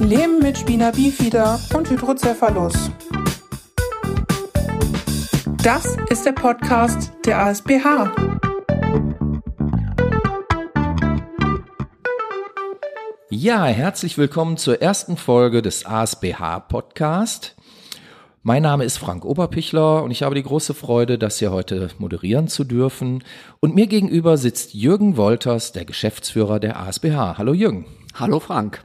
Leben mit Spina bifida und Hydrocephalus. Das ist der Podcast der ASBH. Ja, herzlich willkommen zur ersten Folge des ASBH Podcast. Mein Name ist Frank Oberpichler und ich habe die große Freude, das hier heute moderieren zu dürfen. Und mir gegenüber sitzt Jürgen Wolters, der Geschäftsführer der ASBH. Hallo Jürgen. Hallo Frank.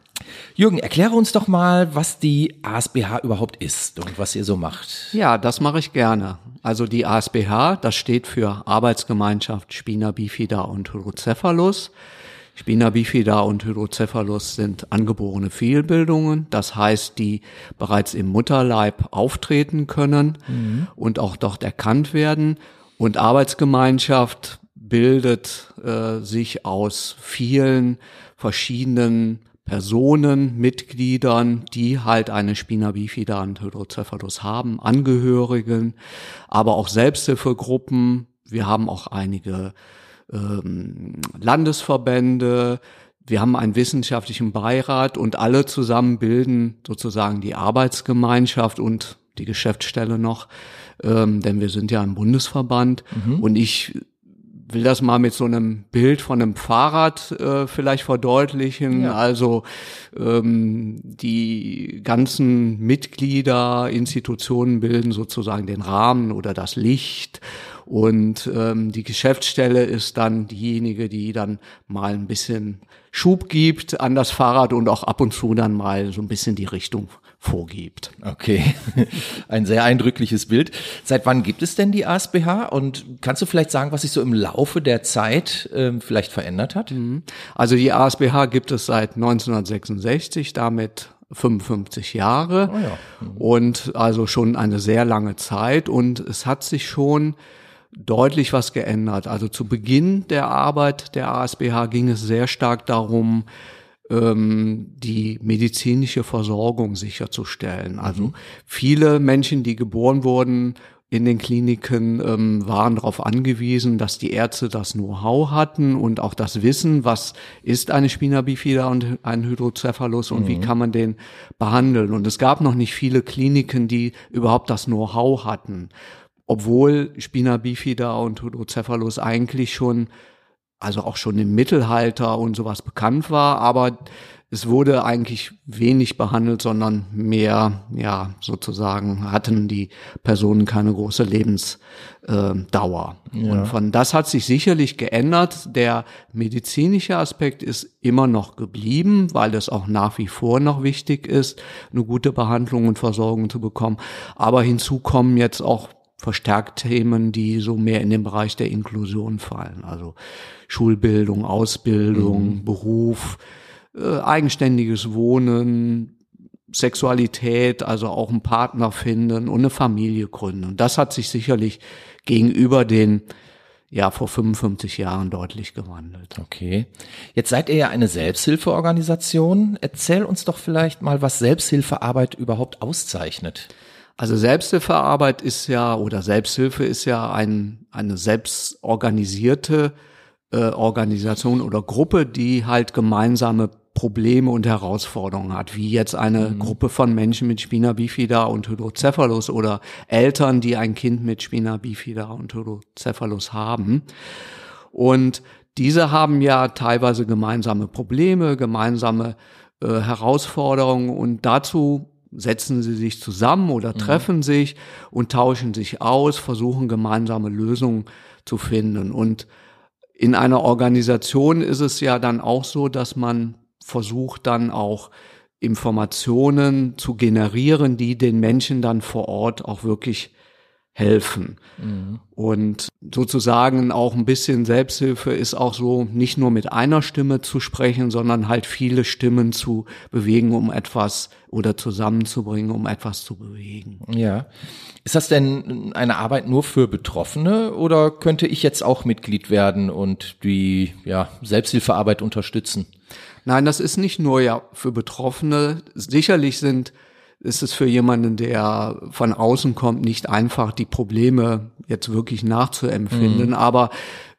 Jürgen, erkläre uns doch mal, was die ASBH überhaupt ist und was ihr so macht. Ja, das mache ich gerne. Also die ASBH, das steht für Arbeitsgemeinschaft Spina bifida und Hydrocephalus. Spina bifida und Hydrocephalus sind angeborene Fehlbildungen, das heißt, die bereits im Mutterleib auftreten können mhm. und auch dort erkannt werden. Und Arbeitsgemeinschaft bildet äh, sich aus vielen verschiedenen Personen, Mitgliedern, die halt eine Spina bifida und Hydrocephalus haben, Angehörigen, aber auch Selbsthilfegruppen. Wir haben auch einige ähm, Landesverbände, wir haben einen wissenschaftlichen Beirat und alle zusammen bilden sozusagen die Arbeitsgemeinschaft und die Geschäftsstelle noch, ähm, denn wir sind ja ein Bundesverband mhm. und ich will das mal mit so einem Bild von einem Fahrrad äh, vielleicht verdeutlichen. Ja. Also ähm, die ganzen Mitglieder, Institutionen bilden sozusagen den Rahmen oder das Licht und ähm, die Geschäftsstelle ist dann diejenige, die dann mal ein bisschen Schub gibt an das Fahrrad und auch ab und zu dann mal so ein bisschen die Richtung vorgibt. Okay, ein sehr eindrückliches Bild. Seit wann gibt es denn die ASBH und kannst du vielleicht sagen, was sich so im Laufe der Zeit ähm, vielleicht verändert hat? Mhm. Also die ASBH gibt es seit 1966, damit 55 Jahre oh ja. mhm. und also schon eine sehr lange Zeit und es hat sich schon deutlich was geändert. Also zu Beginn der Arbeit der ASBH ging es sehr stark darum, die medizinische Versorgung sicherzustellen. Also mhm. viele Menschen, die geboren wurden in den Kliniken, ähm, waren darauf angewiesen, dass die Ärzte das Know-how hatten und auch das Wissen, was ist eine Spina bifida und ein Hydrocephalus und mhm. wie kann man den behandeln. Und es gab noch nicht viele Kliniken, die überhaupt das Know-how hatten obwohl Spina bifida und Hydrocephalus eigentlich schon, also auch schon im Mittelalter und sowas bekannt war, aber es wurde eigentlich wenig behandelt, sondern mehr, ja, sozusagen hatten die Personen keine große Lebensdauer. Ja. Und von das hat sich sicherlich geändert. Der medizinische Aspekt ist immer noch geblieben, weil es auch nach wie vor noch wichtig ist, eine gute Behandlung und Versorgung zu bekommen. Aber hinzu kommen jetzt auch verstärkt Themen, die so mehr in den Bereich der Inklusion fallen. Also Schulbildung, Ausbildung, mhm. Beruf, äh, eigenständiges Wohnen, Sexualität, also auch einen Partner finden und eine Familie gründen. Und das hat sich sicherlich gegenüber den ja vor 55 Jahren deutlich gewandelt. Okay. Jetzt seid ihr ja eine Selbsthilfeorganisation. Erzähl uns doch vielleicht mal, was Selbsthilfearbeit überhaupt auszeichnet. Also Selbsthilfearbeit ist ja oder Selbsthilfe ist ja ein, eine selbstorganisierte äh, Organisation oder Gruppe, die halt gemeinsame Probleme und Herausforderungen hat, wie jetzt eine mhm. Gruppe von Menschen mit Spina bifida und Hydrocephalus oder Eltern, die ein Kind mit Spina bifida und Hydrocephalus haben. Und diese haben ja teilweise gemeinsame Probleme, gemeinsame äh, Herausforderungen und dazu setzen sie sich zusammen oder mhm. treffen mhm. sich und tauschen sich aus, versuchen gemeinsame Lösungen zu finden. Und in einer Organisation ist es ja dann auch so, dass man versucht dann auch Informationen zu generieren, die den Menschen dann vor Ort auch wirklich helfen. Mhm. Und sozusagen auch ein bisschen Selbsthilfe ist auch so, nicht nur mit einer Stimme zu sprechen, sondern halt viele Stimmen zu bewegen, um etwas oder zusammenzubringen, um etwas zu bewegen. Ja. Ist das denn eine Arbeit nur für Betroffene oder könnte ich jetzt auch Mitglied werden und die ja, Selbsthilfearbeit unterstützen? Nein, das ist nicht nur ja für Betroffene. Sicherlich sind ist es für jemanden, der von außen kommt, nicht einfach, die Probleme jetzt wirklich nachzuempfinden. Mhm. Aber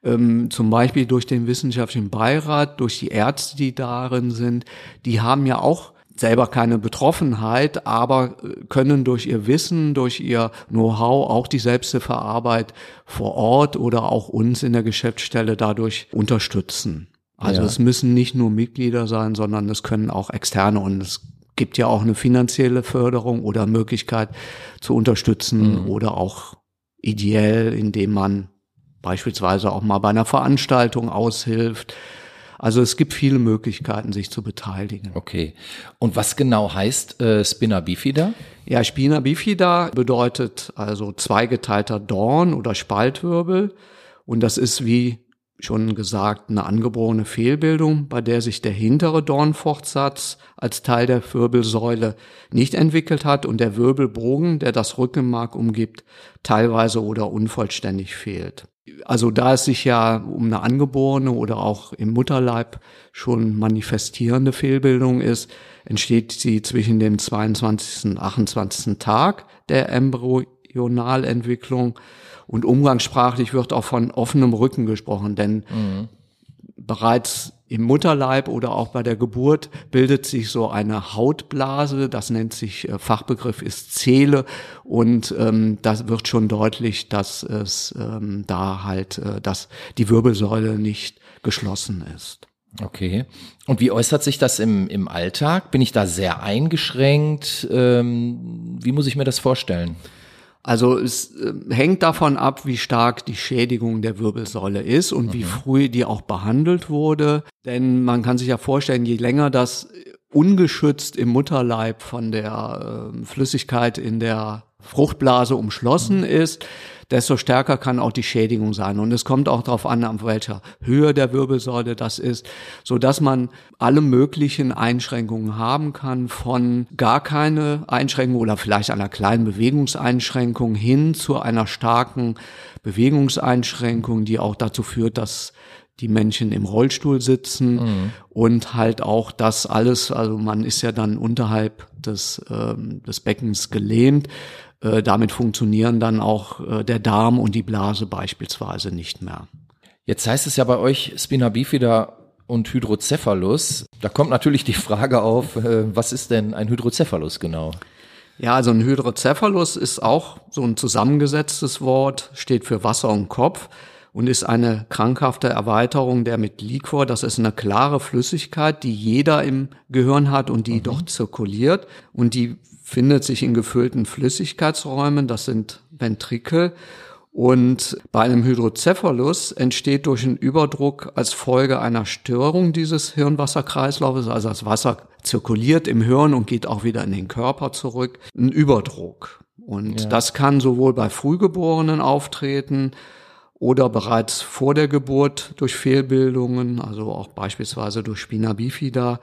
ähm, zum Beispiel durch den wissenschaftlichen Beirat, durch die Ärzte, die darin sind, die haben ja auch selber keine Betroffenheit, aber äh, können durch ihr Wissen, durch ihr Know-how auch die Selbsthilfearbeit vor Ort oder auch uns in der Geschäftsstelle dadurch unterstützen. Also ja. es müssen nicht nur Mitglieder sein, sondern es können auch externe und es gibt ja auch eine finanzielle Förderung oder Möglichkeit zu unterstützen mhm. oder auch ideell, indem man beispielsweise auch mal bei einer Veranstaltung aushilft also es gibt viele Möglichkeiten, sich zu beteiligen. Okay. Und was genau heißt äh, Spina bifida? Ja, Spina bifida bedeutet also zweigeteilter Dorn oder Spaltwirbel. Und das ist wie schon gesagt eine angeborene Fehlbildung, bei der sich der hintere Dornfortsatz als Teil der Wirbelsäule nicht entwickelt hat und der Wirbelbogen, der das Rückenmark umgibt, teilweise oder unvollständig fehlt. Also da es sich ja um eine angeborene oder auch im Mutterleib schon manifestierende Fehlbildung ist, entsteht sie zwischen dem 22. und 28. Tag der Embryonalentwicklung und umgangssprachlich wird auch von offenem Rücken gesprochen, denn mhm. bereits im Mutterleib oder auch bei der Geburt bildet sich so eine Hautblase, das nennt sich äh, Fachbegriff ist Zähle und ähm, das wird schon deutlich, dass es ähm, da halt, äh, dass die Wirbelsäule nicht geschlossen ist. Okay. Und wie äußert sich das im, im Alltag? Bin ich da sehr eingeschränkt? Ähm, wie muss ich mir das vorstellen? Also es äh, hängt davon ab, wie stark die Schädigung der Wirbelsäule ist und mhm. wie früh die auch behandelt wurde. Denn man kann sich ja vorstellen, je länger das ungeschützt im Mutterleib von der äh, Flüssigkeit in der Fruchtblase umschlossen mhm. ist, desto stärker kann auch die Schädigung sein. Und es kommt auch darauf an, auf welcher Höhe der Wirbelsäule das ist, so dass man alle möglichen Einschränkungen haben kann, von gar keine Einschränkung oder vielleicht einer kleinen Bewegungseinschränkung hin zu einer starken Bewegungseinschränkung, die auch dazu führt, dass die Menschen im Rollstuhl sitzen mhm. und halt auch das alles, also man ist ja dann unterhalb des, ähm, des Beckens gelähmt, äh, damit funktionieren dann auch äh, der Darm und die Blase beispielsweise nicht mehr. Jetzt heißt es ja bei euch Spina bifida und Hydrocephalus. Da kommt natürlich die Frage auf, äh, was ist denn ein Hydrocephalus genau? Ja, also ein Hydrocephalus ist auch so ein zusammengesetztes Wort, steht für Wasser und Kopf und ist eine krankhafte Erweiterung der mit Liquor. Das ist eine klare Flüssigkeit, die jeder im Gehirn hat und die mhm. dort zirkuliert und die findet sich in gefüllten Flüssigkeitsräumen, das sind Ventrikel. Und bei einem Hydrocephalus entsteht durch einen Überdruck als Folge einer Störung dieses Hirnwasserkreislaufes, also das Wasser zirkuliert im Hirn und geht auch wieder in den Körper zurück, ein Überdruck. Und ja. das kann sowohl bei Frühgeborenen auftreten oder bereits vor der Geburt durch Fehlbildungen, also auch beispielsweise durch Spina bifida,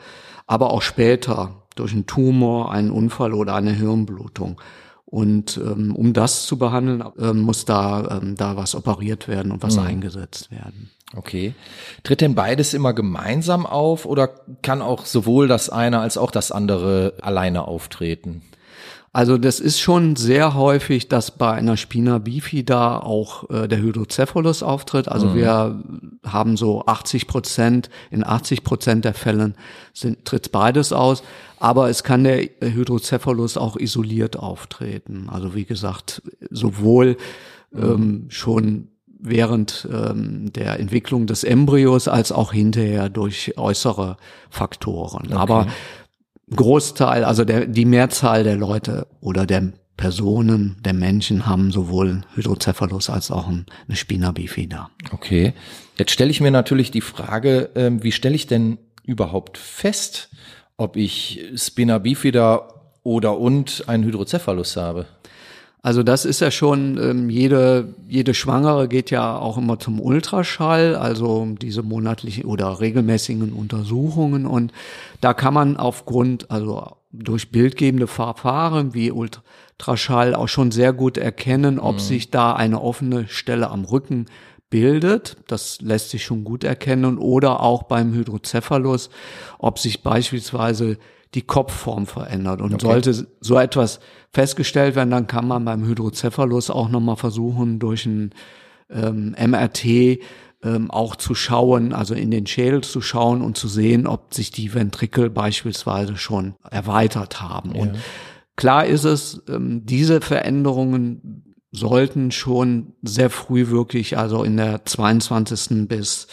aber auch später durch einen Tumor, einen Unfall oder eine Hirnblutung. Und ähm, um das zu behandeln, ähm, muss da, ähm, da was operiert werden und was mhm. eingesetzt werden. Okay. Tritt denn beides immer gemeinsam auf oder kann auch sowohl das eine als auch das andere alleine auftreten? Also das ist schon sehr häufig, dass bei einer Spina bifida auch äh, der Hydrocephalus auftritt. Also mhm. wir haben so 80 Prozent, in 80 Prozent der Fällen sind, tritt beides aus. Aber es kann der Hydrocephalus auch isoliert auftreten. Also wie gesagt, sowohl mhm. ähm, schon während ähm, der Entwicklung des Embryos als auch hinterher durch äußere Faktoren. Okay. Aber Großteil, also der, die Mehrzahl der Leute oder der Personen, der Menschen haben sowohl Hydrocephalus als auch eine Spina bifida. Okay. Jetzt stelle ich mir natürlich die Frage, ähm, wie stelle ich denn überhaupt fest, ob ich Spina bifida oder und einen Hydrocephalus habe? Also das ist ja schon, ähm, jede, jede Schwangere geht ja auch immer zum Ultraschall, also diese monatlichen oder regelmäßigen Untersuchungen. Und da kann man aufgrund, also durch bildgebende Verfahren wie Ultraschall auch schon sehr gut erkennen, ob mhm. sich da eine offene Stelle am Rücken bildet. Das lässt sich schon gut erkennen. Oder auch beim Hydrocephalus, ob sich beispielsweise die Kopfform verändert. Und okay. sollte so etwas festgestellt werden, dann kann man beim Hydrocephalus auch nochmal versuchen, durch ein ähm, MRT ähm, auch zu schauen, also in den Schädel zu schauen und zu sehen, ob sich die Ventrikel beispielsweise schon erweitert haben. Ja. Und klar ist es, ähm, diese Veränderungen sollten schon sehr früh wirklich, also in der 22. bis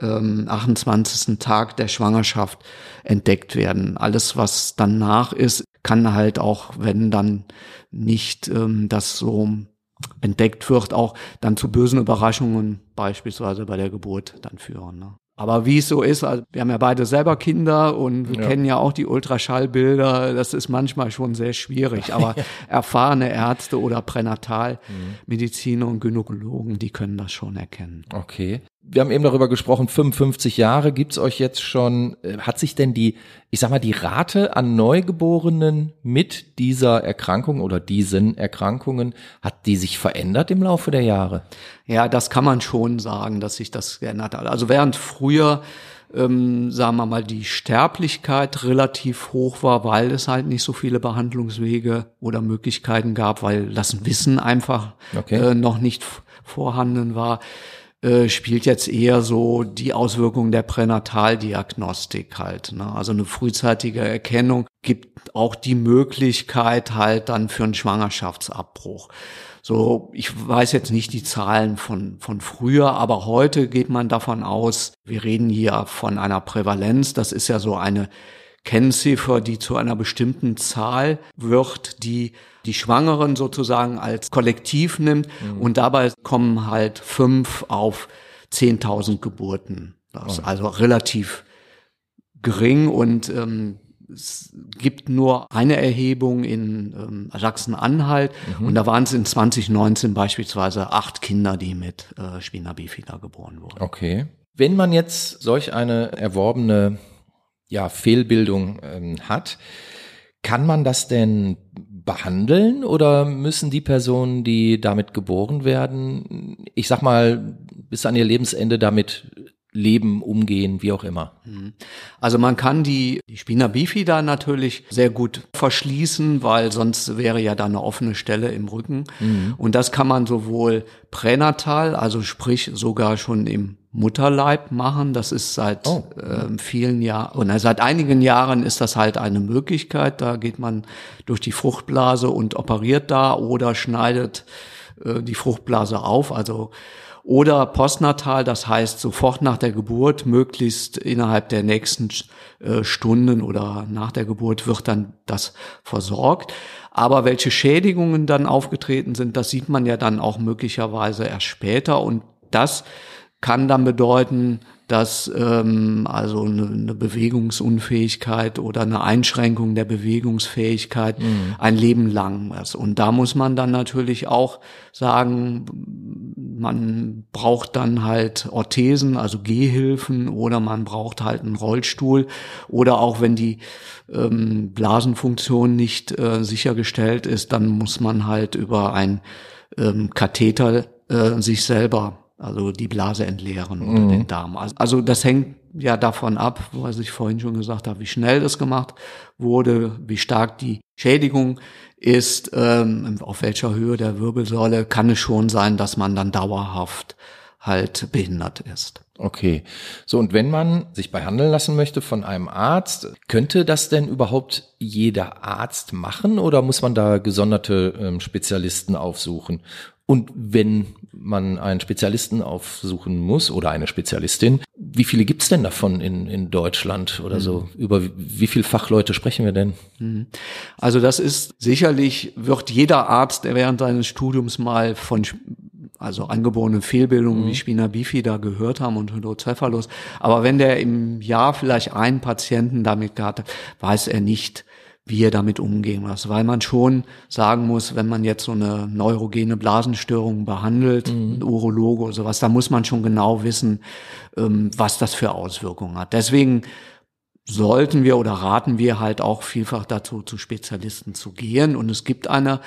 ähm, 28. Tag der Schwangerschaft entdeckt werden. Alles, was danach ist, kann halt auch, wenn dann nicht ähm, das so entdeckt wird, auch dann zu bösen Überraschungen beispielsweise bei der Geburt dann führen. Ne? Aber wie es so ist, also wir haben ja beide selber Kinder und wir ja. kennen ja auch die Ultraschallbilder. Das ist manchmal schon sehr schwierig. Aber erfahrene Ärzte oder Pränatalmediziner und Gynäkologen, die können das schon erkennen. Okay wir haben eben darüber gesprochen, 55 Jahre gibt's euch jetzt schon. Äh, hat sich denn die, ich sag mal, die Rate an Neugeborenen mit dieser Erkrankung oder diesen Erkrankungen, hat die sich verändert im Laufe der Jahre? Ja, das kann man schon sagen, dass sich das geändert hat. Also während früher ähm, sagen wir mal, die Sterblichkeit relativ hoch war, weil es halt nicht so viele Behandlungswege oder Möglichkeiten gab, weil das Wissen einfach okay. äh, noch nicht vorhanden war äh, spielt jetzt eher so die Auswirkungen der Pränataldiagnostik halt. Ne? Also eine frühzeitige Erkennung gibt auch die Möglichkeit halt dann für einen Schwangerschaftsabbruch. So, ich weiß jetzt nicht die Zahlen von, von früher, aber heute geht man davon aus, wir reden hier von einer Prävalenz, das ist ja so eine Kennziffer, die zu einer bestimmten Zahl wird, die die Schwangeren sozusagen als Kollektiv nimmt mhm. und dabei kommen halt fünf auf 10.000 Geburten. Das ist oh. also relativ gering und ähm, es gibt nur eine Erhebung in ähm, Sachsen-Anhalt mhm. und da waren es in 2019 beispielsweise acht Kinder, die mit äh, Spina bifida geboren wurden. Okay. Wenn man jetzt solch eine erworbene ja, Fehlbildung ähm, hat, kann man das denn behandeln oder müssen die Personen, die damit geboren werden, ich sag mal, bis an ihr Lebensende damit leben, umgehen, wie auch immer. Mhm. Also man kann die, die Spina bifida natürlich sehr gut verschließen, weil sonst wäre ja da eine offene Stelle im Rücken. Mhm. Und das kann man sowohl pränatal, also sprich sogar schon im Mutterleib machen. Das ist seit oh. äh, vielen Jahren, oder seit einigen Jahren ist das halt eine Möglichkeit. Da geht man durch die Fruchtblase und operiert da oder schneidet äh, die Fruchtblase auf. Also oder postnatal, das heißt sofort nach der Geburt, möglichst innerhalb der nächsten äh, Stunden oder nach der Geburt wird dann das versorgt. Aber welche Schädigungen dann aufgetreten sind, das sieht man ja dann auch möglicherweise erst später und das kann dann bedeuten, dass ähm, also eine, eine Bewegungsunfähigkeit oder eine Einschränkung der Bewegungsfähigkeit mhm. ein Leben lang ist. Und da muss man dann natürlich auch sagen, man braucht dann halt Orthesen, also Gehhilfen oder man braucht halt einen Rollstuhl oder auch wenn die ähm, Blasenfunktion nicht äh, sichergestellt ist, dann muss man halt über ein ähm, Katheter äh, sich selber also die Blase entleeren oder mhm. den Darm. Also, also das hängt ja davon ab, was ich vorhin schon gesagt habe, wie schnell das gemacht wurde, wie stark die Schädigung ist, ähm, auf welcher Höhe der Wirbelsäule, kann es schon sein, dass man dann dauerhaft halt behindert ist. Okay. So, und wenn man sich behandeln lassen möchte von einem Arzt, könnte das denn überhaupt jeder Arzt machen oder muss man da gesonderte ähm, Spezialisten aufsuchen? Und wenn man einen Spezialisten aufsuchen muss oder eine Spezialistin, wie viele gibt's denn davon in, in Deutschland oder mhm. so? Über wie viele Fachleute sprechen wir denn? Mhm. Also das ist sicherlich, wird jeder Arzt, der während seines Studiums mal von also angeborene Fehlbildungen mhm. wie Spina bifida gehört haben und Hydrocephalus. Aber wenn der im Jahr vielleicht einen Patienten damit gehabt hat, weiß er nicht, wie er damit umgehen muss. Weil man schon sagen muss, wenn man jetzt so eine neurogene Blasenstörung behandelt, mhm. ein Urologe oder sowas, da muss man schon genau wissen, ähm, was das für Auswirkungen hat. Deswegen sollten wir oder raten wir halt auch vielfach dazu, zu Spezialisten zu gehen. Und es gibt eine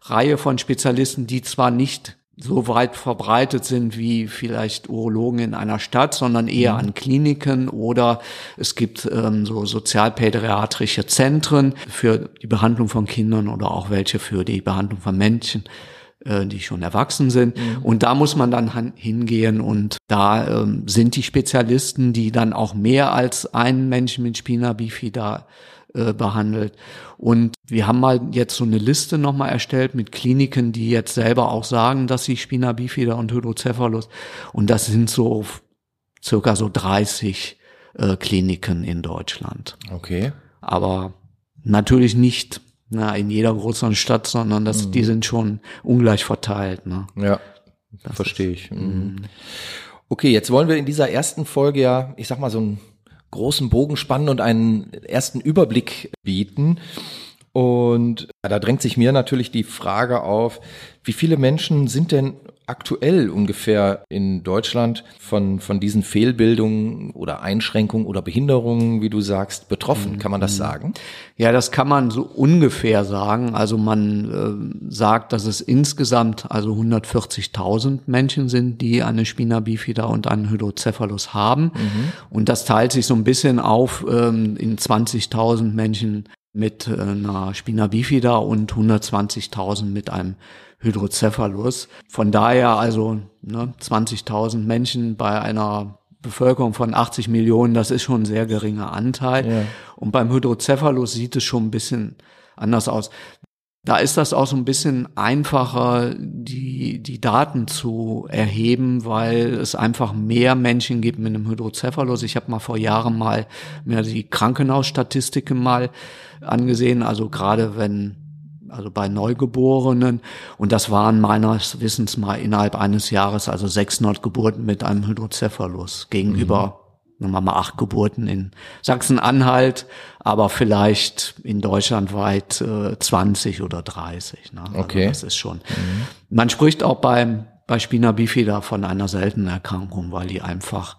Reihe von Spezialisten, die zwar nicht so weit verbreitet sind wie vielleicht Urologen in einer Stadt, sondern eher mhm. an Kliniken oder es gibt ähm, so sozialpädiatrische Zentren für die Behandlung von Kindern oder auch welche für die Behandlung von Männchen äh, die schon erwachsen sind. Mhm. Und da muss man dann hingehen und da ähm, sind die Spezialisten, die dann auch mehr als einen Menschen mit Spina bifida äh, behandelt. Und wir haben mal jetzt so eine Liste nochmal erstellt mit Kliniken, die jetzt selber auch sagen, dass sie Spina bifida und Hydrocephalus und das sind so circa so 30 äh, Kliniken in Deutschland. Okay. Aber natürlich nicht na, in jeder größeren Stadt, sondern das, mhm. die sind schon ungleich verteilt. Ne? Ja, das verstehe ich. Mhm. mhm. Okay, jetzt wollen wir in dieser ersten Folge ja, ich sag mal, so einen großen Bogen spannen und einen ersten Überblick bieten. Und da drängt sich mir natürlich die Frage auf, wie viele Menschen sind denn aktuell ungefähr in Deutschland von, von diesen Fehlbildungen oder Einschränkungen oder Behinderungen, wie du sagst, betroffen? Kann man das mhm. sagen? Ja, das kann man so ungefähr sagen. Also man äh, sagt, dass es insgesamt also 140.000 Menschen sind, die eine Spina bifida und einen Hydrocephalus haben. Mhm. Und das teilt sich so ein bisschen auf ähm, in 20.000 Menschen mit äh, einer Spina bifida und 120.000 mit einem Hydrocephalus. Von daher also ne, 20.000 Menschen bei einer Bevölkerung von 80 Millionen, das ist schon ein sehr geringer Anteil. Ja. Und beim Hydrocephalus sieht es schon ein bisschen anders aus. Da ist das auch so ein bisschen einfacher, die, die Daten zu erheben, weil es einfach mehr Menschen gibt mit einem Hydrocephalus. Ich habe mal vor Jahren mal mir die Krankenhausstatistiken mal angesehen. Also gerade wenn also bei Neugeborenen. Und das waren meines Wissens mal innerhalb eines Jahres, also 600 Geburten mit einem Hydrocephalus gegenüber, mhm. nehmen wir mal acht Geburten in Sachsen-Anhalt, aber vielleicht in Deutschland weit äh, 20 oder 30. Ne? Also okay. Das ist schon. Mhm. Man spricht auch beim, bei Spina bifida von einer seltenen Erkrankung, weil die einfach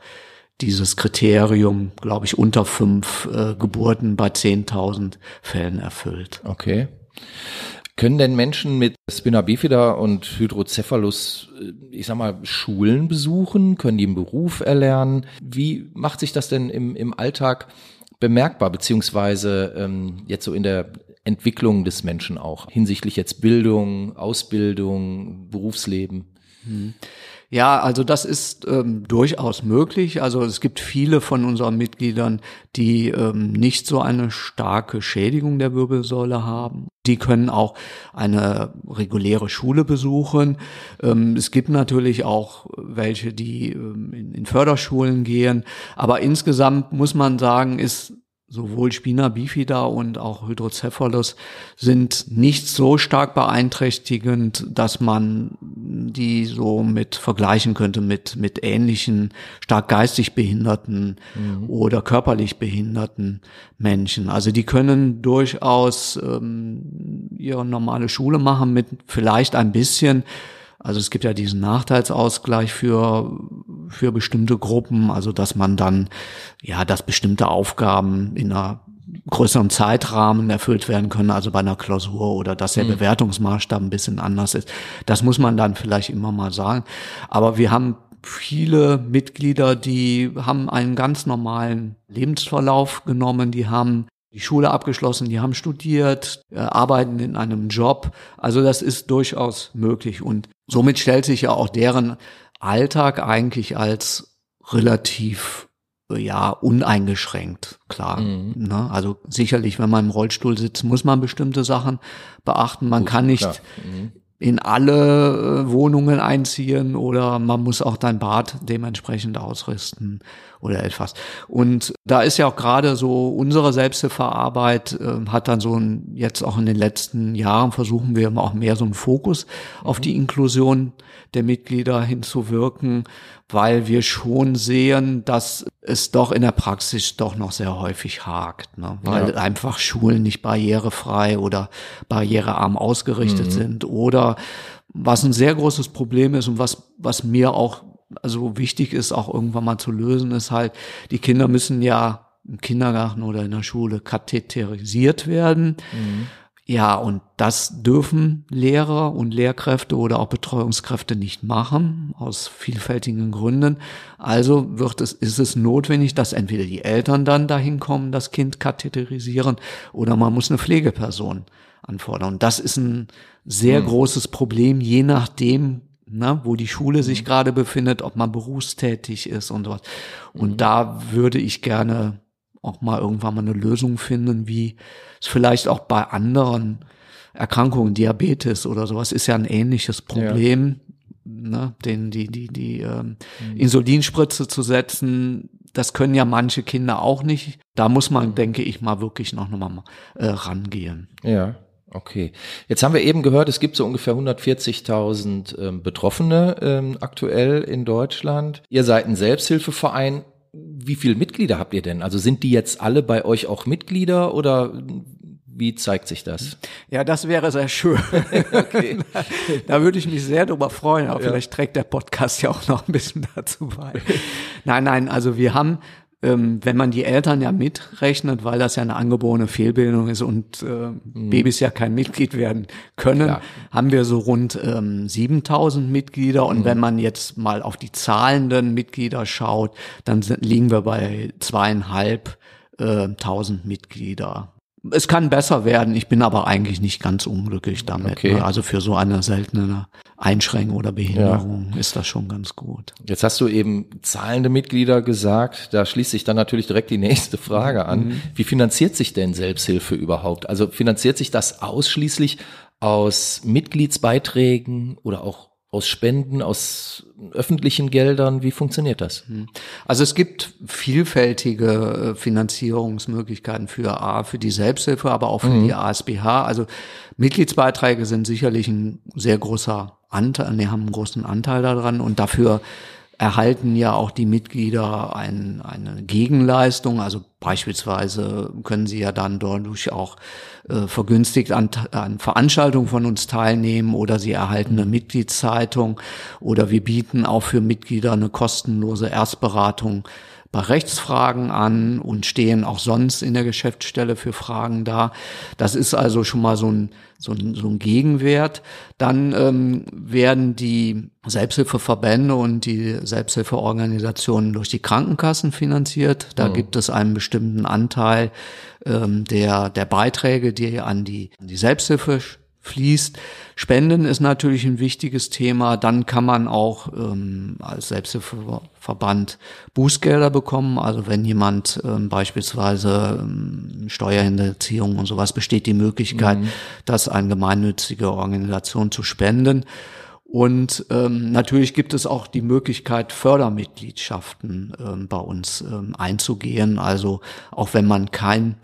dieses Kriterium, glaube ich, unter fünf äh, Geburten bei 10.000 Fällen erfüllt. Okay. Können denn Menschen mit Spina bifida und Hydrocephalus, äh, ich sag mal, Schulen besuchen? Können die einen Beruf erlernen? Wie macht sich das denn im, im Alltag bemerkbar, beziehungsweise ähm, jetzt so in der Entwicklung des Menschen auch, hinsichtlich jetzt Bildung, Ausbildung, Berufsleben? Hm. Ja, also das ist ähm, durchaus möglich. Also es gibt viele von unseren Mitgliedern, die ähm, nicht so eine starke Schädigung der Wirbelsäule haben. Die können auch eine reguläre Schule besuchen. Ähm, es gibt natürlich auch welche, die ähm, in, in Förderschulen gehen. Aber insgesamt muss man sagen, ist sowohl Spina bifida und auch Hydrocephalus sind nicht so stark beeinträchtigend, dass man die so mit vergleichen könnte mit, mit ähnlichen stark geistig behinderten mhm. oder körperlich behinderten Menschen. Also die können durchaus ähm, ihre normale Schule machen mit vielleicht ein bisschen also es gibt ja diesen Nachteilsausgleich für, für bestimmte Gruppen, also dass man dann, ja, dass bestimmte Aufgaben in einer größeren Zeitrahmen erfüllt werden können, also bei einer Klausur oder dass der mhm. Bewertungsmaßstab ein bisschen anders ist. Das muss man dann vielleicht immer mal sagen. Aber wir haben viele Mitglieder, die haben einen ganz normalen Lebensverlauf genommen, die haben die Schule abgeschlossen, die haben studiert, äh, arbeiten in einem Job. Also das ist durchaus möglich und somit stellt sich ja auch deren Alltag eigentlich als relativ ja uneingeschränkt klar. Mhm. Ne? Also sicherlich, wenn man im Rollstuhl sitzt, muss man bestimmte Sachen beachten. Man Gut, kann nicht mhm in alle äh, Wohnungen einziehen oder man muss auch dein Bad dementsprechend ausrüsten oder etwas. Und da ist ja auch gerade so unsere Selbsthilfearbeit äh, hat dann so ein, jetzt auch in den letzten Jahren versuchen wir auch mehr so einen Fokus auf die Inklusion der Mitglieder hinzuwirken, weil wir schon sehen, dass es doch in der Praxis doch noch sehr häufig hakt, ne? weil ja. einfach Schulen nicht barrierefrei oder barrierearm ausgerichtet mhm. sind oder was ein sehr großes Problem ist und was, was mir auch also wichtig ist, auch irgendwann mal zu lösen, ist halt, die Kinder müssen ja im Kindergarten oder in der Schule katheterisiert werden. Mhm. Ja, und das dürfen Lehrer und Lehrkräfte oder auch Betreuungskräfte nicht machen, aus vielfältigen Gründen. Also wird es, ist es notwendig, dass entweder die Eltern dann dahin kommen, das Kind katheterisieren, oder man muss eine Pflegeperson anfordern. Und das ist ein sehr hm. großes Problem, je nachdem, na, wo die Schule sich mhm. gerade befindet, ob man berufstätig ist und was. Und mhm. da würde ich gerne auch mal irgendwann mal eine Lösung finden, wie es vielleicht auch bei anderen Erkrankungen, Diabetes oder sowas, ist ja ein ähnliches Problem, ja. ne, den, die, die, die ähm, mhm. Insulinspritze zu setzen. Das können ja manche Kinder auch nicht. Da muss man, mhm. denke ich, mal wirklich noch mal äh, rangehen. Ja. Okay. Jetzt haben wir eben gehört, es gibt so ungefähr 140.000 ähm, Betroffene ähm, aktuell in Deutschland. Ihr seid ein Selbsthilfeverein wie viele Mitglieder habt ihr denn? Also sind die jetzt alle bei euch auch Mitglieder oder wie zeigt sich das? Ja, das wäre sehr schön. okay. da würde ich mich sehr darüber freuen, aber ja. vielleicht trägt der Podcast ja auch noch ein bisschen dazu bei. nein, nein, also wir haben ähm, wenn man die Eltern ja mitrechnet, weil das ja eine angeborene Fehlbildung ist und äh, mhm. Babys ja kein Mitglied werden können, Klar. haben wir so rund ähm, 7000 Mitglieder. Und mhm. wenn man jetzt mal auf die zahlenden Mitglieder schaut, dann sind, liegen wir bei zweieinhalb äh, tausend Mitglieder es kann besser werden. Ich bin aber eigentlich nicht ganz unglücklich damit. Okay. Ne? Also für so eine seltene Einschränkung oder Behinderung ja. ist das schon ganz gut. Jetzt hast du eben zahlende Mitglieder gesagt. Da schließt sich dann natürlich direkt die nächste Frage an. Mhm. Wie finanziert sich denn Selbsthilfe überhaupt? Also finanziert sich das ausschließlich aus Mitgliedsbeiträgen oder auch aus Spenden, aus öffentlichen Geldern? Wie funktioniert das? Hm. Also es gibt vielfältige äh, Finanzierungsmöglichkeiten für A, für die Selbsthilfe, aber auch für mhm. die ASBH. Also Mitgliedsbeiträge sind sicherlich ein sehr großer Anteil, die haben einen großen Anteil daran und dafür erhalten ja auch die Mitglieder ein, eine Gegenleistung. Also beispielsweise können sie ja dann dadurch auch äh, vergünstigt an, an Veranstaltungen von uns teilnehmen oder sie erhalten eine Mitgliedszeitung oder wir bieten auch für Mitglieder eine kostenlose Erstberatung bei Rechtsfragen an und stehen auch sonst in der Geschäftsstelle für Fragen da. Das ist also schon mal so ein, so ein, so ein Gegenwert. Dann ähm, werden die Selbsthilfeverbände und die Selbsthilfeorganisationen durch die Krankenkassen finanziert. Da mhm. gibt es einen bestimmten Anteil ähm, der, der Beiträge, die an die, an die Selbsthilfe fließt. Spenden ist natürlich ein wichtiges Thema. Dann kann man auch ähm, als Selbsthilfeverband Bußgelder bekommen. Also wenn jemand ähm, beispielsweise ähm, Steuerhinterziehung und sowas besteht die Möglichkeit, mhm. das an gemeinnützige Organisation zu spenden. Und ähm, natürlich gibt es auch die Möglichkeit, Fördermitgliedschaften ähm, bei uns ähm, einzugehen. Also auch wenn man kein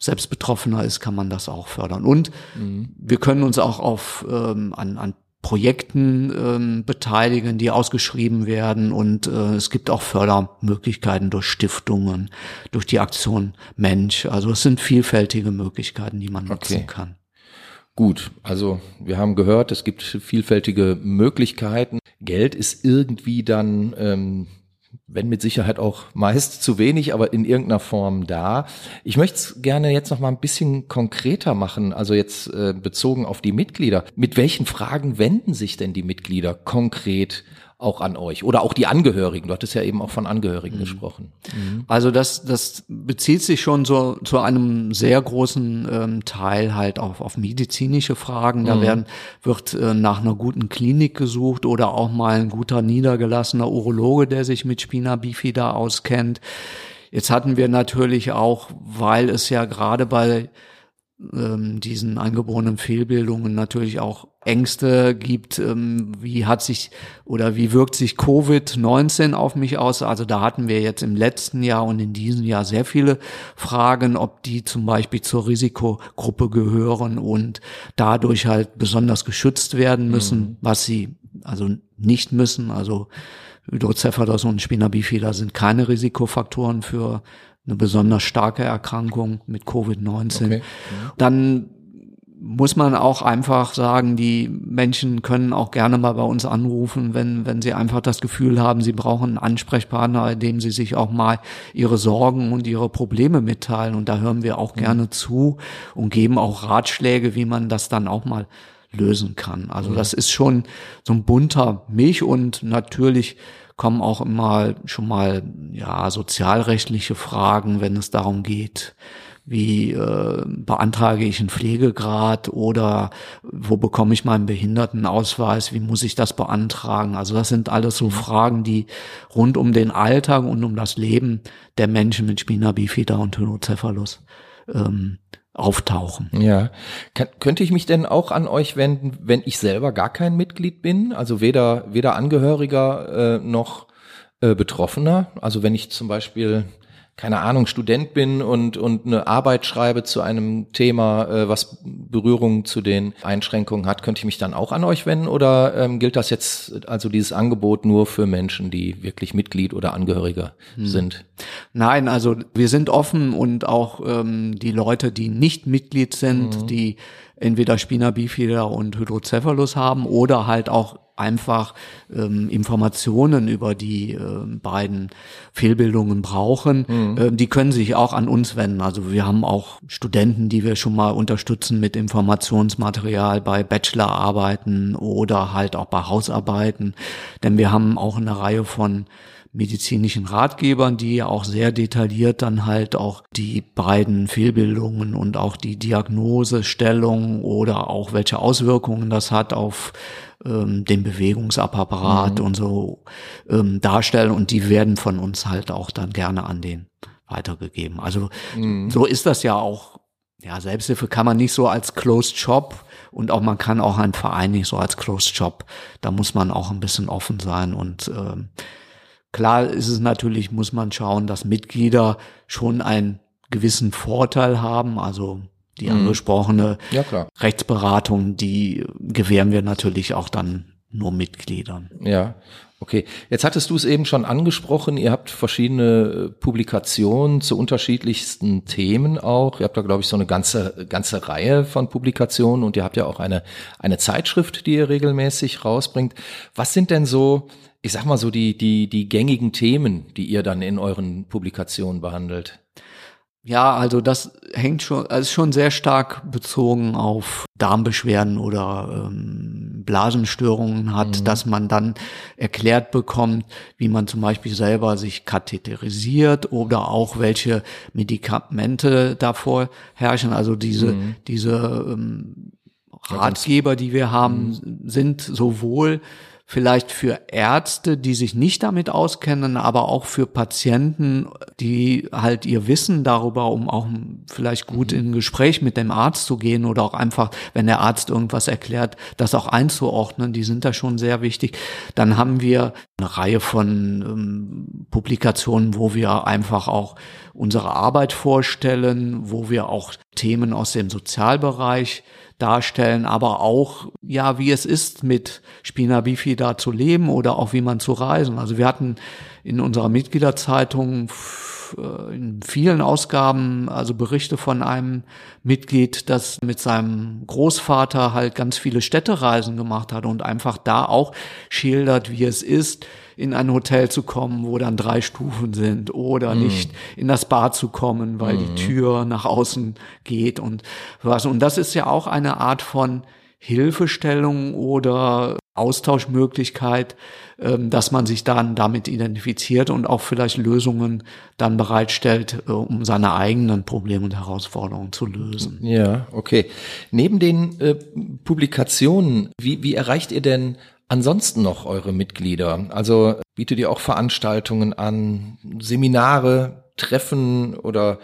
selbst Betroffener ist, kann man das auch fördern. Und mhm. wir können uns auch auf ähm, an, an Projekten ähm, beteiligen, die ausgeschrieben werden. Und äh, es gibt auch Fördermöglichkeiten durch Stiftungen, durch die Aktion Mensch. Also es sind vielfältige Möglichkeiten, die man nutzen okay. kann. Gut, also wir haben gehört, es gibt vielfältige Möglichkeiten. Geld ist irgendwie dann ähm, wenn mit Sicherheit auch meist zu wenig, aber in irgendeiner Form da. Ich möchte es gerne jetzt noch mal ein bisschen konkreter machen, also jetzt äh, bezogen auf die Mitglieder. Mit welchen Fragen wenden sich denn die Mitglieder konkret auch an euch oder auch die Angehörigen. Du hattest ja eben auch von Angehörigen mhm. gesprochen. Mhm. Also das, das bezieht sich schon so zu einem sehr großen ähm, Teil halt auf, auf medizinische Fragen. Da mhm. werden, wird äh, nach einer guten Klinik gesucht oder auch mal ein guter niedergelassener Urologe, der sich mit Spina bifida auskennt. Jetzt hatten wir natürlich auch, weil es ja gerade bei ähm, diesen angeborenen Fehlbildungen natürlich auch Ängste gibt, ähm, wie hat sich oder wie wirkt sich Covid-19 auf mich aus? Also da hatten wir jetzt im letzten Jahr und in diesem Jahr sehr viele Fragen, ob die zum Beispiel zur Risikogruppe gehören und dadurch halt besonders geschützt werden müssen, mhm. was sie also nicht müssen. Also Hydrocephalus und Spina bifida sind keine Risikofaktoren für eine besonders starke Erkrankung mit Covid-19. Okay. Mhm. Dann muss man auch einfach sagen, die Menschen können auch gerne mal bei uns anrufen, wenn, wenn sie einfach das Gefühl haben, sie brauchen einen Ansprechpartner, dem sie sich auch mal ihre Sorgen und ihre Probleme mitteilen. Und da hören wir auch mhm. gerne zu und geben auch Ratschläge, wie man das dann auch mal lösen kann. Also mhm. das ist schon so ein bunter Milch und natürlich kommen auch immer schon mal ja sozialrechtliche Fragen, wenn es darum geht, wie äh, beantrage ich einen Pflegegrad oder wo bekomme ich meinen Behindertenausweis, wie muss ich das beantragen? Also das sind alles so mhm. Fragen, die rund um den Alltag und um das Leben der Menschen mit Spina bifida und Hydrocephalus ähm, auftauchen. Ja. Kann, könnte ich mich denn auch an euch wenden, wenn ich selber gar kein Mitglied bin? Also weder, weder Angehöriger äh, noch äh, Betroffener? Also wenn ich zum Beispiel keine Ahnung, Student bin und, und eine Arbeit schreibe zu einem Thema, äh, was Berührung zu den Einschränkungen hat, könnte ich mich dann auch an euch wenden oder ähm, gilt das jetzt, also dieses Angebot nur für Menschen, die wirklich Mitglied oder Angehöriger hm. sind? Nein, also wir sind offen und auch ähm, die Leute, die nicht Mitglied sind, mhm. die entweder Spina bifida und Hydrocephalus haben oder halt auch einfach ähm, Informationen über die äh, beiden Fehlbildungen brauchen, mhm. äh, die können sich auch an uns wenden. Also wir haben auch Studenten, die wir schon mal unterstützen mit Informationsmaterial bei Bachelorarbeiten oder halt auch bei Hausarbeiten. Denn wir haben auch eine Reihe von medizinischen Ratgebern, die ja auch sehr detailliert dann halt auch die beiden Fehlbildungen und auch die Diagnosestellung oder auch welche Auswirkungen das hat auf ähm, den Bewegungsapparat mhm. und so ähm, darstellen und die werden von uns halt auch dann gerne an den weitergegeben. Also mhm. so ist das ja auch. Ja, Selbsthilfe kann man nicht so als Closed Shop und auch man kann auch einen Verein nicht so als Closed Shop. Da muss man auch ein bisschen offen sein und ähm, Klar ist es natürlich, muss man schauen, dass Mitglieder schon einen gewissen Vorteil haben. Also die mhm. angesprochene ja, Rechtsberatung, die gewähren wir natürlich auch dann nur Mitgliedern. Ja, okay. Jetzt hattest du es eben schon angesprochen, ihr habt verschiedene Publikationen zu unterschiedlichsten Themen auch. Ihr habt da, glaube ich, so eine ganze, ganze Reihe von Publikationen und ihr habt ja auch eine, eine Zeitschrift, die ihr regelmäßig rausbringt. Was sind denn so ich sag mal so die, die, die gängigen Themen, die ihr dann in euren Publikationen behandelt? Ja, also das hängt schon, also ist schon sehr stark bezogen auf Darmbeschwerden oder ähm, Blasenstörungen hat, mhm. dass man dann erklärt bekommt, wie man zum Beispiel selber sich katheterisiert oder auch welche Medikamente davor herrschen. Also diese, mhm. diese ähm, Ratgeber, die wir haben, mhm. sind sowohl vielleicht für Ärzte, die sich nicht damit auskennen, aber auch für Patienten, die halt ihr Wissen darüber, um auch vielleicht gut mhm. in Gespräch mit dem Arzt zu gehen oder auch einfach, wenn der Arzt irgendwas erklärt, das auch einzuordnen, die sind da schon sehr wichtig. Dann haben wir eine Reihe von ähm, Publikationen, wo wir einfach auch unsere Arbeit vorstellen, wo wir auch Themen aus dem Sozialbereich darstellen, aber auch, ja, wie es ist, mit Spina Bifida zu leben oder auch wie man zu reisen. Also wir hatten in unserer Mitgliederzeitung äh, in vielen Ausgaben also Berichte von einem Mitglied, das mit seinem Großvater halt ganz viele Städtereisen gemacht hat und einfach da auch schildert, wie es ist, in ein Hotel zu kommen, wo dann drei Stufen sind oder mm. nicht in das Bad zu kommen, weil mm. die mhm. Tür nach außen geht und was. Und das ist ja auch eine Art von Hilfestellung oder Austauschmöglichkeit, ähm, dass man sich dann damit identifiziert und auch vielleicht Lösungen dann bereitstellt, äh, um seine eigenen Probleme und Herausforderungen zu lösen. Ja, okay. Neben den äh, Publikationen, wie, wie erreicht ihr denn ansonsten noch eure Mitglieder? Also bietet ihr auch Veranstaltungen an, Seminare, Treffen oder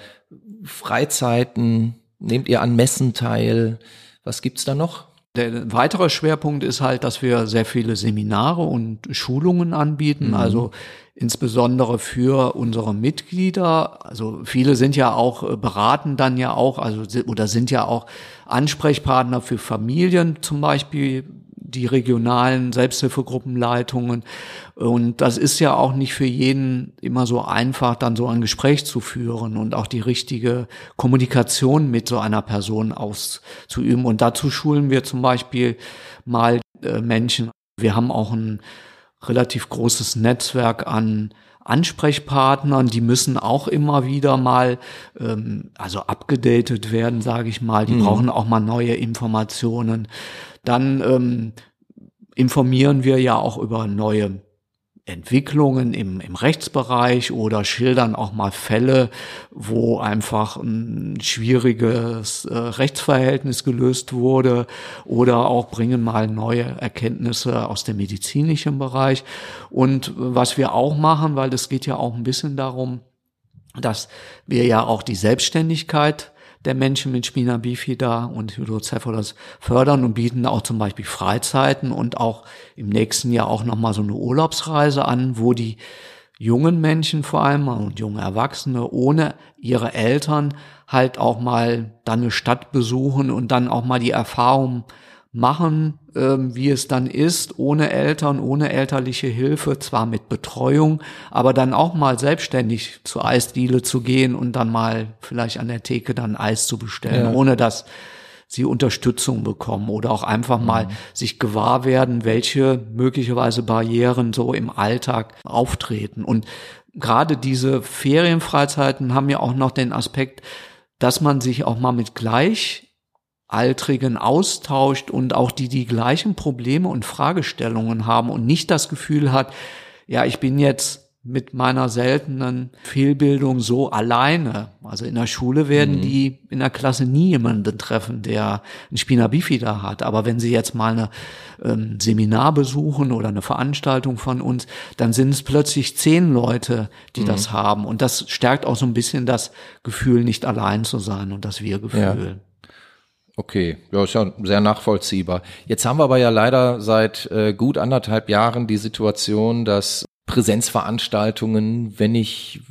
Freizeiten? Nehmt ihr an Messen teil? Was gibt's da noch? Der weitere Schwerpunkt ist halt, dass wir sehr viele Seminare und Schulungen anbieten, mhm. also insbesondere für unsere Mitglieder. Also viele sind ja auch äh, beraten dann ja auch, also oder sind ja auch Ansprechpartner für Familien zum Beispiel die regionalen Selbsthilfegruppenleitungen. Und das ist ja auch nicht für jeden immer so einfach, dann so ein Gespräch zu führen und auch die richtige Kommunikation mit so einer Person auszuüben. Und dazu schulen wir zum Beispiel mal äh, Menschen. Wir haben auch ein relativ großes Netzwerk an Ansprechpartnern, die müssen auch immer wieder mal ähm, also abgedatet werden, sage ich mal. Die mhm. brauchen auch mal neue Informationen. Dann ähm, informieren wir ja auch über neue Entwicklungen im, im Rechtsbereich oder schildern auch mal Fälle, wo einfach ein schwieriges äh, Rechtsverhältnis gelöst wurde oder auch bringen mal neue Erkenntnisse aus dem medizinischen Bereich. Und was wir auch machen, weil es geht ja auch ein bisschen darum, dass wir ja auch die Selbstständigkeit der Menschen mit Spina bifida und Hydrocephalus fördern und bieten auch zum Beispiel Freizeiten und auch im nächsten Jahr auch nochmal so eine Urlaubsreise an, wo die jungen Menschen vor allem und junge Erwachsene ohne ihre Eltern halt auch mal dann eine Stadt besuchen und dann auch mal die Erfahrung machen, ähm, wie es dann ist, ohne Eltern, ohne elterliche Hilfe, zwar mit Betreuung, aber dann auch mal selbstständig zur Eisdiele zu gehen und dann mal vielleicht an der Theke dann Eis zu bestellen, ja. ohne dass sie Unterstützung bekommen oder auch einfach mal mhm. sich gewahr werden, welche möglicherweise Barrieren so im Alltag auftreten. Und gerade diese Ferienfreizeiten haben ja auch noch den Aspekt, dass man sich auch mal mit gleich Altrigen austauscht und auch die die gleichen Probleme und Fragestellungen haben und nicht das Gefühl hat, ja, ich bin jetzt mit meiner seltenen Fehlbildung so alleine. Also in der Schule werden mhm. die in der Klasse nie jemanden treffen, der ein Spina bifida hat. Aber wenn sie jetzt mal eine ähm, Seminar besuchen oder eine Veranstaltung von uns, dann sind es plötzlich zehn Leute, die mhm. das haben. Und das stärkt auch so ein bisschen das Gefühl, nicht allein zu sein und das Wir-Gefühl. Ja. Okay, ja, ist ja sehr nachvollziehbar. Jetzt haben wir aber ja leider seit äh, gut anderthalb Jahren die Situation, dass Präsenzveranstaltungen, wenn nicht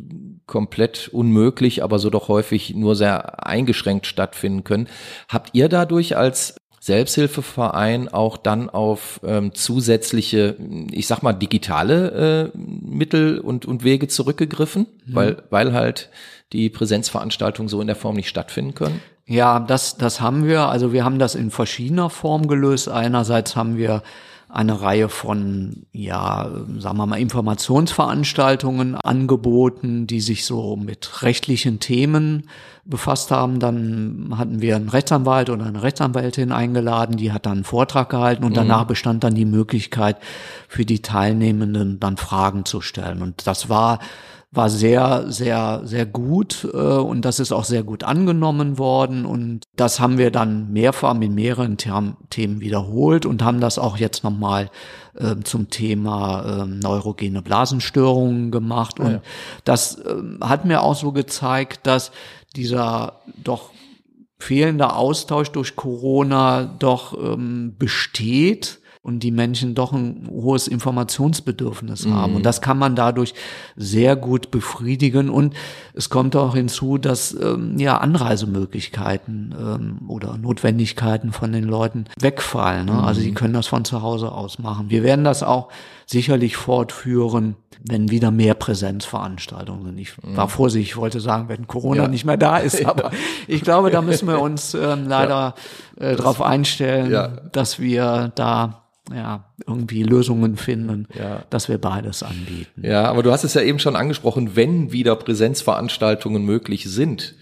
komplett unmöglich, aber so doch häufig nur sehr eingeschränkt stattfinden können. Habt ihr dadurch als Selbsthilfeverein auch dann auf ähm, zusätzliche, ich sag mal, digitale äh, Mittel und, und Wege zurückgegriffen, mhm. weil, weil halt die Präsenzveranstaltungen so in der Form nicht stattfinden können? Ja, das, das haben wir. Also wir haben das in verschiedener Form gelöst. Einerseits haben wir eine Reihe von, ja, sagen wir mal, Informationsveranstaltungen angeboten, die sich so mit rechtlichen Themen befasst haben. Dann hatten wir einen Rechtsanwalt oder eine Rechtsanwältin eingeladen, die hat dann einen Vortrag gehalten und mhm. danach bestand dann die Möglichkeit für die Teilnehmenden dann Fragen zu stellen. Und das war war sehr, sehr, sehr gut äh, und das ist auch sehr gut angenommen worden. Und das haben wir dann mehrfach mit mehreren Themen wiederholt und haben das auch jetzt nochmal äh, zum Thema äh, neurogene Blasenstörungen gemacht. Und ja. das äh, hat mir auch so gezeigt, dass dieser doch fehlende Austausch durch Corona doch ähm, besteht und die Menschen doch ein hohes Informationsbedürfnis mhm. haben. Und das kann man dadurch sehr gut befriedigen. Und es kommt auch hinzu, dass ähm, ja Anreisemöglichkeiten ähm, oder Notwendigkeiten von den Leuten wegfallen. Ne? Mhm. Also sie können das von zu Hause aus machen. Wir werden das auch sicherlich fortführen, wenn wieder mehr Präsenzveranstaltungen sind. Ich mhm. war vorsichtig, ich wollte sagen, wenn Corona ja. nicht mehr da ist, aber ich glaube, da müssen wir uns ähm, leider ja. äh, darauf einstellen, ja. dass wir da ja, irgendwie Lösungen finden, ja. dass wir beides anbieten. Ja, aber du hast es ja eben schon angesprochen, wenn wieder Präsenzveranstaltungen möglich sind.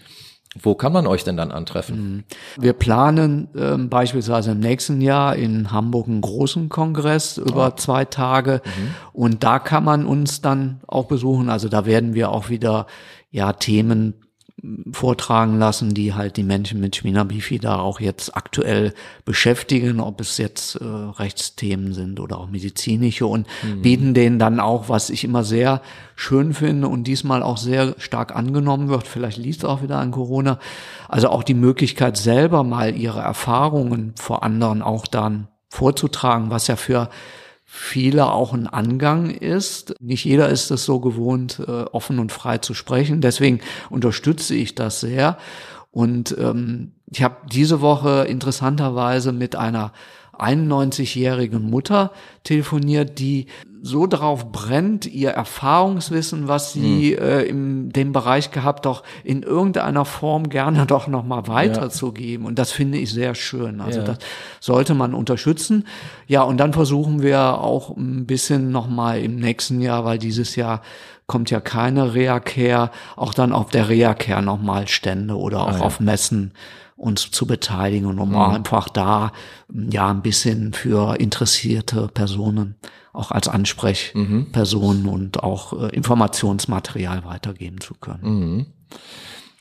Wo kann man euch denn dann antreffen? Mhm. Wir planen ähm, beispielsweise im nächsten Jahr in Hamburg einen großen Kongress über oh. zwei Tage mhm. und da kann man uns dann auch besuchen. Also da werden wir auch wieder ja Themen vortragen lassen, die halt die Menschen mit Spina bifida auch jetzt aktuell beschäftigen, ob es jetzt äh, Rechtsthemen sind oder auch medizinische und mhm. bieten denen dann auch, was ich immer sehr schön finde und diesmal auch sehr stark angenommen wird, vielleicht liegt es auch wieder an Corona, also auch die Möglichkeit selber mal ihre Erfahrungen vor anderen auch dann vorzutragen, was ja für viele auch ein Angang ist. Nicht jeder ist es so gewohnt, äh, offen und frei zu sprechen. Deswegen unterstütze ich das sehr. Und ähm, ich habe diese Woche interessanterweise mit einer 91-jährigen Mutter telefoniert, die so darauf brennt, ihr Erfahrungswissen, was sie mhm. äh, in dem Bereich gehabt, doch in irgendeiner Form gerne doch nochmal weiterzugeben. Ja. Und das finde ich sehr schön. Also ja. das sollte man unterstützen. Ja, und dann versuchen wir auch ein bisschen nochmal im nächsten Jahr, weil dieses Jahr kommt ja keine Reha-Care, auch dann auf der Reha-Care nochmal Stände oder auch ah, ja. auf Messen uns zu beteiligen und um mhm. einfach da ja ein bisschen für interessierte Personen auch als Ansprechpersonen mhm. und auch äh, Informationsmaterial weitergeben zu können. Mhm.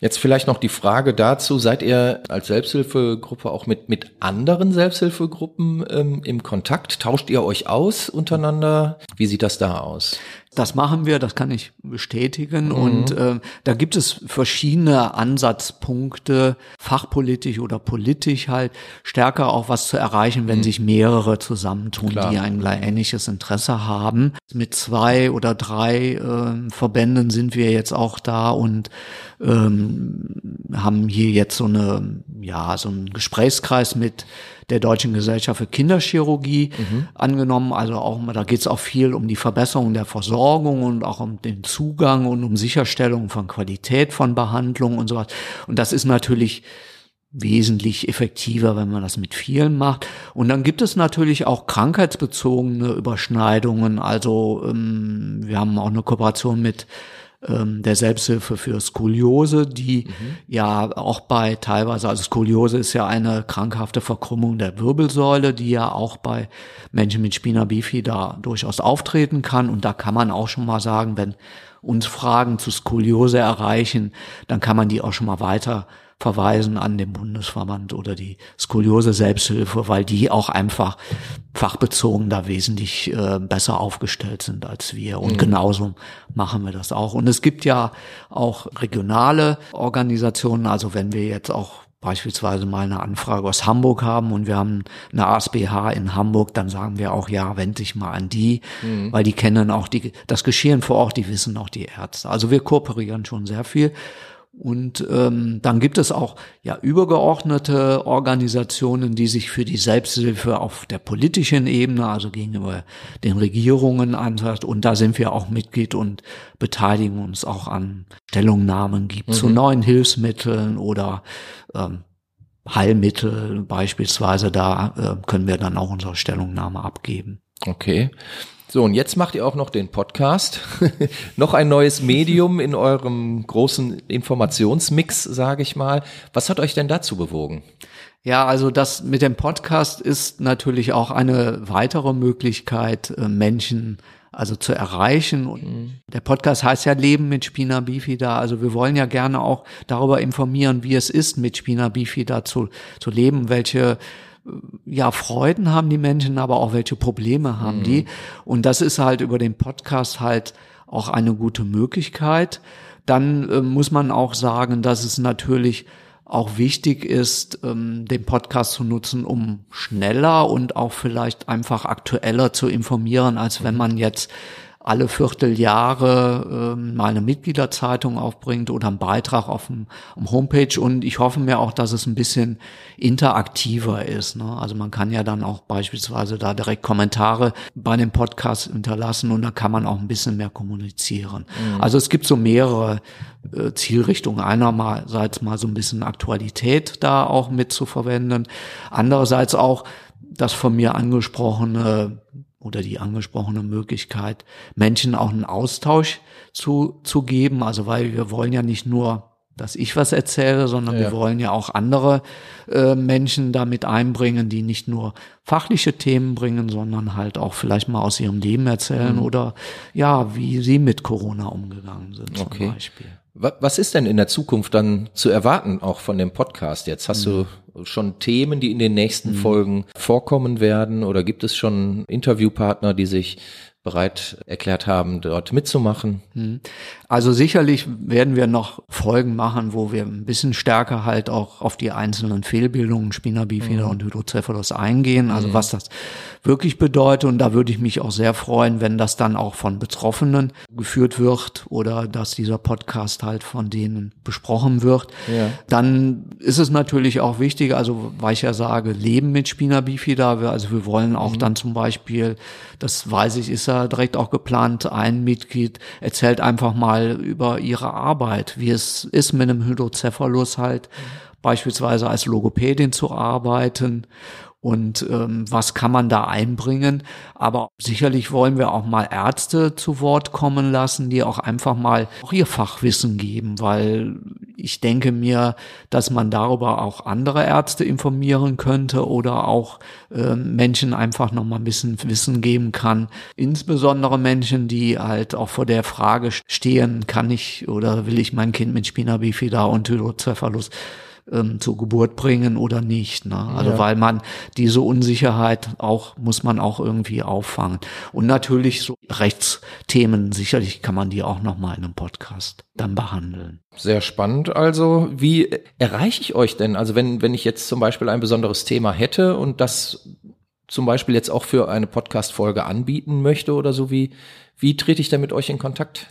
Jetzt vielleicht noch die Frage dazu, seid ihr als Selbsthilfegruppe auch mit, mit anderen Selbsthilfegruppen ähm, im Kontakt? Tauscht ihr euch aus untereinander? Wie sieht das da aus? Das machen wir, das kann ich bestätigen. Mhm. Und äh, da gibt es verschiedene Ansatzpunkte, fachpolitisch oder politisch halt, stärker auch was zu erreichen, wenn mhm. sich mehrere zusammentun, Klar. die ein ähnliches Interesse haben. Mit zwei oder drei äh, Verbänden sind wir jetzt auch da und ähm, haben hier jetzt so eine, ja, so einen Gesprächskreis mit der Deutschen Gesellschaft für Kinderchirurgie mhm. angenommen. Also auch, da geht es auch viel um die Verbesserung der Versorgung und auch um den Zugang und um Sicherstellung von Qualität von Behandlung und sowas. Und das ist natürlich wesentlich effektiver, wenn man das mit vielen macht. Und dann gibt es natürlich auch krankheitsbezogene Überschneidungen. Also ähm, wir haben auch eine Kooperation mit ähm, der Selbsthilfe für Skoliose, die mhm. ja auch bei teilweise, also Skoliose ist ja eine krankhafte Verkrümmung der Wirbelsäule, die ja auch bei Menschen mit Spina bifida durchaus auftreten kann. Und da kann man auch schon mal sagen, wenn uns Fragen zu Skoliose erreichen, dann kann man die auch schon mal weiter verweisen an den Bundesverband oder die Skoliose Selbsthilfe, weil die auch einfach fachbezogen da wesentlich äh, besser aufgestellt sind als wir. Und mhm. genauso machen wir das auch. Und es gibt ja auch regionale Organisationen, also wenn wir jetzt auch beispielsweise mal eine Anfrage aus Hamburg haben und wir haben eine ASBH in Hamburg, dann sagen wir auch, ja, wende dich mal an die, mhm. weil die kennen auch die, das Geschehen vor Ort, die wissen auch die Ärzte. Also wir kooperieren schon sehr viel. Und ähm, dann gibt es auch ja übergeordnete Organisationen, die sich für die Selbsthilfe auf der politischen Ebene, also gegenüber den Regierungen anhört. Und da sind wir auch Mitglied und beteiligen uns auch an Stellungnahmen gibt mhm. zu neuen Hilfsmitteln oder ähm, Heilmittel beispielsweise. Da äh, können wir dann auch unsere Stellungnahme abgeben. Okay. So, und jetzt macht ihr auch noch den Podcast. noch ein neues Medium in eurem großen Informationsmix, sage ich mal. Was hat euch denn dazu bewogen? Ja, also das mit dem Podcast ist natürlich auch eine weitere Möglichkeit, äh, Menschen also zu erreichen. Und mhm. der Podcast heißt ja Leben mit Spina Bifida. Also wir wollen ja gerne auch darüber informieren, wie es ist, mit Spina Bifida zu, zu leben, welche ja, Freuden haben die Menschen, aber auch welche Probleme haben mhm. die. Und das ist halt über den Podcast halt auch eine gute Möglichkeit. Dann äh, muss man auch sagen, dass es natürlich auch wichtig ist, ähm, den Podcast zu nutzen, um schneller und auch vielleicht einfach aktueller zu informieren, als wenn mhm. man jetzt alle Vierteljahre ähm, mal eine Mitgliederzeitung aufbringt oder einen Beitrag auf dem, dem Homepage und ich hoffe mir auch, dass es ein bisschen interaktiver ist. Ne? Also man kann ja dann auch beispielsweise da direkt Kommentare bei dem Podcast hinterlassen und da kann man auch ein bisschen mehr kommunizieren. Mhm. Also es gibt so mehrere äh, Zielrichtungen. Einerseits mal so ein bisschen Aktualität da auch mitzuverwenden, andererseits auch das von mir angesprochene oder die angesprochene Möglichkeit, Menschen auch einen Austausch zu, zu geben. Also weil wir wollen ja nicht nur, dass ich was erzähle, sondern ja. wir wollen ja auch andere äh, Menschen damit einbringen, die nicht nur fachliche Themen bringen, sondern halt auch vielleicht mal aus ihrem Leben erzählen mhm. oder ja, wie sie mit Corona umgegangen sind zum okay. Beispiel. Was ist denn in der Zukunft dann zu erwarten, auch von dem Podcast? Jetzt hast mhm. du schon Themen, die in den nächsten mhm. Folgen vorkommen werden oder gibt es schon Interviewpartner, die sich bereit erklärt haben, dort mitzumachen. Hm. Also sicherlich werden wir noch Folgen machen, wo wir ein bisschen stärker halt auch auf die einzelnen Fehlbildungen Spina bifida mhm. und Hydrocephalus eingehen, also mhm. was das wirklich bedeutet. Und da würde ich mich auch sehr freuen, wenn das dann auch von Betroffenen geführt wird oder dass dieser Podcast halt von denen besprochen wird. Ja. Dann ist es natürlich auch wichtig, also weil ich ja sage, Leben mit Spina bifida, also wir wollen auch mhm. dann zum Beispiel, das weiß ich, ist ja direkt auch geplant, ein Mitglied erzählt einfach mal über ihre Arbeit, wie es ist mit einem Hydrocephalus halt mhm. beispielsweise als Logopädin zu arbeiten und ähm, was kann man da einbringen. Aber sicherlich wollen wir auch mal Ärzte zu Wort kommen lassen, die auch einfach mal auch ihr Fachwissen geben, weil ich denke mir, dass man darüber auch andere Ärzte informieren könnte oder auch äh, Menschen einfach noch mal ein bisschen Wissen geben kann. Insbesondere Menschen, die halt auch vor der Frage stehen, kann ich oder will ich mein Kind mit Spina bifida und Hydrocephalus ähm, zur Geburt bringen oder nicht. Ne? Also ja. weil man diese Unsicherheit auch, muss man auch irgendwie auffangen. Und natürlich so Rechtsthemen, sicherlich kann man die auch nochmal in einem Podcast dann behandeln. Sehr spannend. Also, wie erreiche ich euch denn? Also, wenn, wenn ich jetzt zum Beispiel ein besonderes Thema hätte und das zum Beispiel jetzt auch für eine Podcast-Folge anbieten möchte oder so, wie, wie trete ich da mit euch in Kontakt?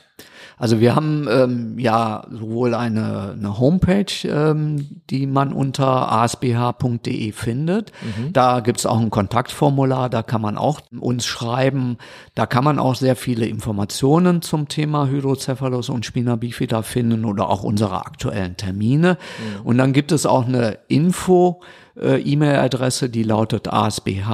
Also wir haben ähm, ja sowohl eine, eine Homepage, ähm, die man unter asbh.de findet. Mhm. Da gibt's auch ein Kontaktformular, da kann man auch uns schreiben. Da kann man auch sehr viele Informationen zum Thema Hydrocephalus und Spina bifida finden oder auch unsere aktuellen Termine. Mhm. Und dann gibt es auch eine Info, äh, E-Mail-Adresse, die lautet asbh.asbh.de.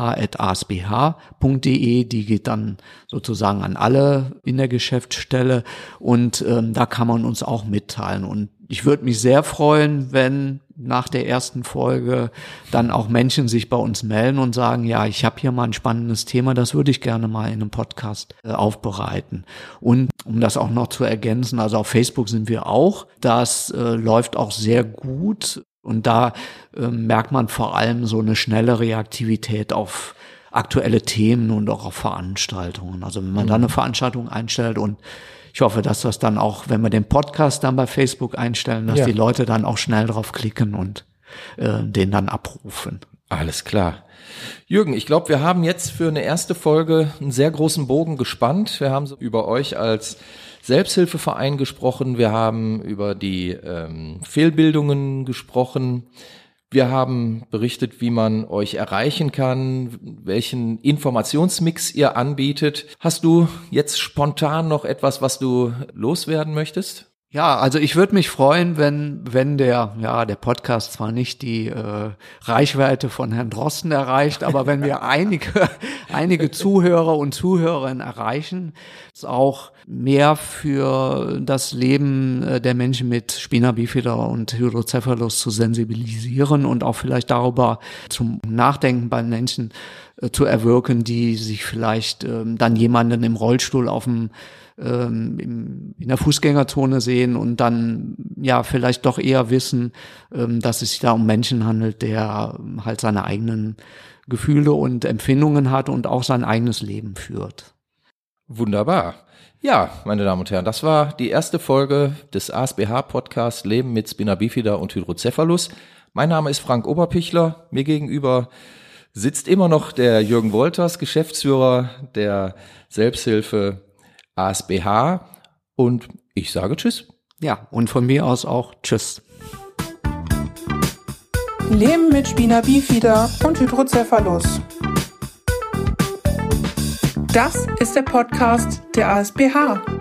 Die geht dann sozusagen an alle in der Geschäftsstelle und ähm, da kann man uns auch mitteilen. Und ich würde mich sehr freuen, wenn nach der ersten Folge dann auch Menschen sich bei uns melden und sagen, ja, ich habe hier mal ein spannendes Thema, das würde ich gerne mal in einem Podcast äh, aufbereiten. Und um das auch noch zu ergänzen, also auf Facebook sind wir auch, das äh, läuft auch sehr gut. Und da äh, merkt man vor allem so eine schnelle Reaktivität auf aktuelle Themen und auch auf Veranstaltungen. Also wenn man mhm. da eine Veranstaltung einstellt und ich hoffe, dass das dann auch, wenn wir den Podcast dann bei Facebook einstellen, dass ja. die Leute dann auch schnell drauf klicken und äh, den dann abrufen. Alles klar. Jürgen, ich glaube, wir haben jetzt für eine erste Folge einen sehr großen Bogen gespannt. Wir haben so über euch als Selbsthilfeverein gesprochen, wir haben über die ähm, Fehlbildungen gesprochen, wir haben berichtet, wie man euch erreichen kann, welchen Informationsmix ihr anbietet. Hast du jetzt spontan noch etwas, was du loswerden möchtest? Ja, also ich würde mich freuen, wenn, wenn der, ja, der Podcast zwar nicht die äh, Reichweite von Herrn Drosten erreicht, aber wenn wir einige, einige Zuhörer und Zuhörerinnen erreichen, ist auch mehr für das Leben äh, der Menschen mit Spina bifida und Hydrocephalus zu sensibilisieren und auch vielleicht darüber zum Nachdenken bei Menschen äh, zu erwirken, die sich vielleicht ähm, dann jemanden im Rollstuhl auf dem ähm, im, in der Fußgängerzone sehen und dann ja vielleicht doch eher wissen, ähm, dass es sich da um Menschen handelt, der halt seine eigenen Gefühle und Empfindungen hat und auch sein eigenes Leben führt. Wunderbar. Ja, meine Damen und Herren, das war die erste Folge des ASBH-Podcasts Leben mit Spina Bifida und Hydrocephalus. Mein Name ist Frank Oberpichler. Mir gegenüber sitzt immer noch der Jürgen Wolters, Geschäftsführer der Selbsthilfe ASBH und ich sage Tschüss. Ja, und von mir aus auch Tschüss. Leben mit Spina bifida und Hydrocephalus. Das ist der Podcast der ASBH.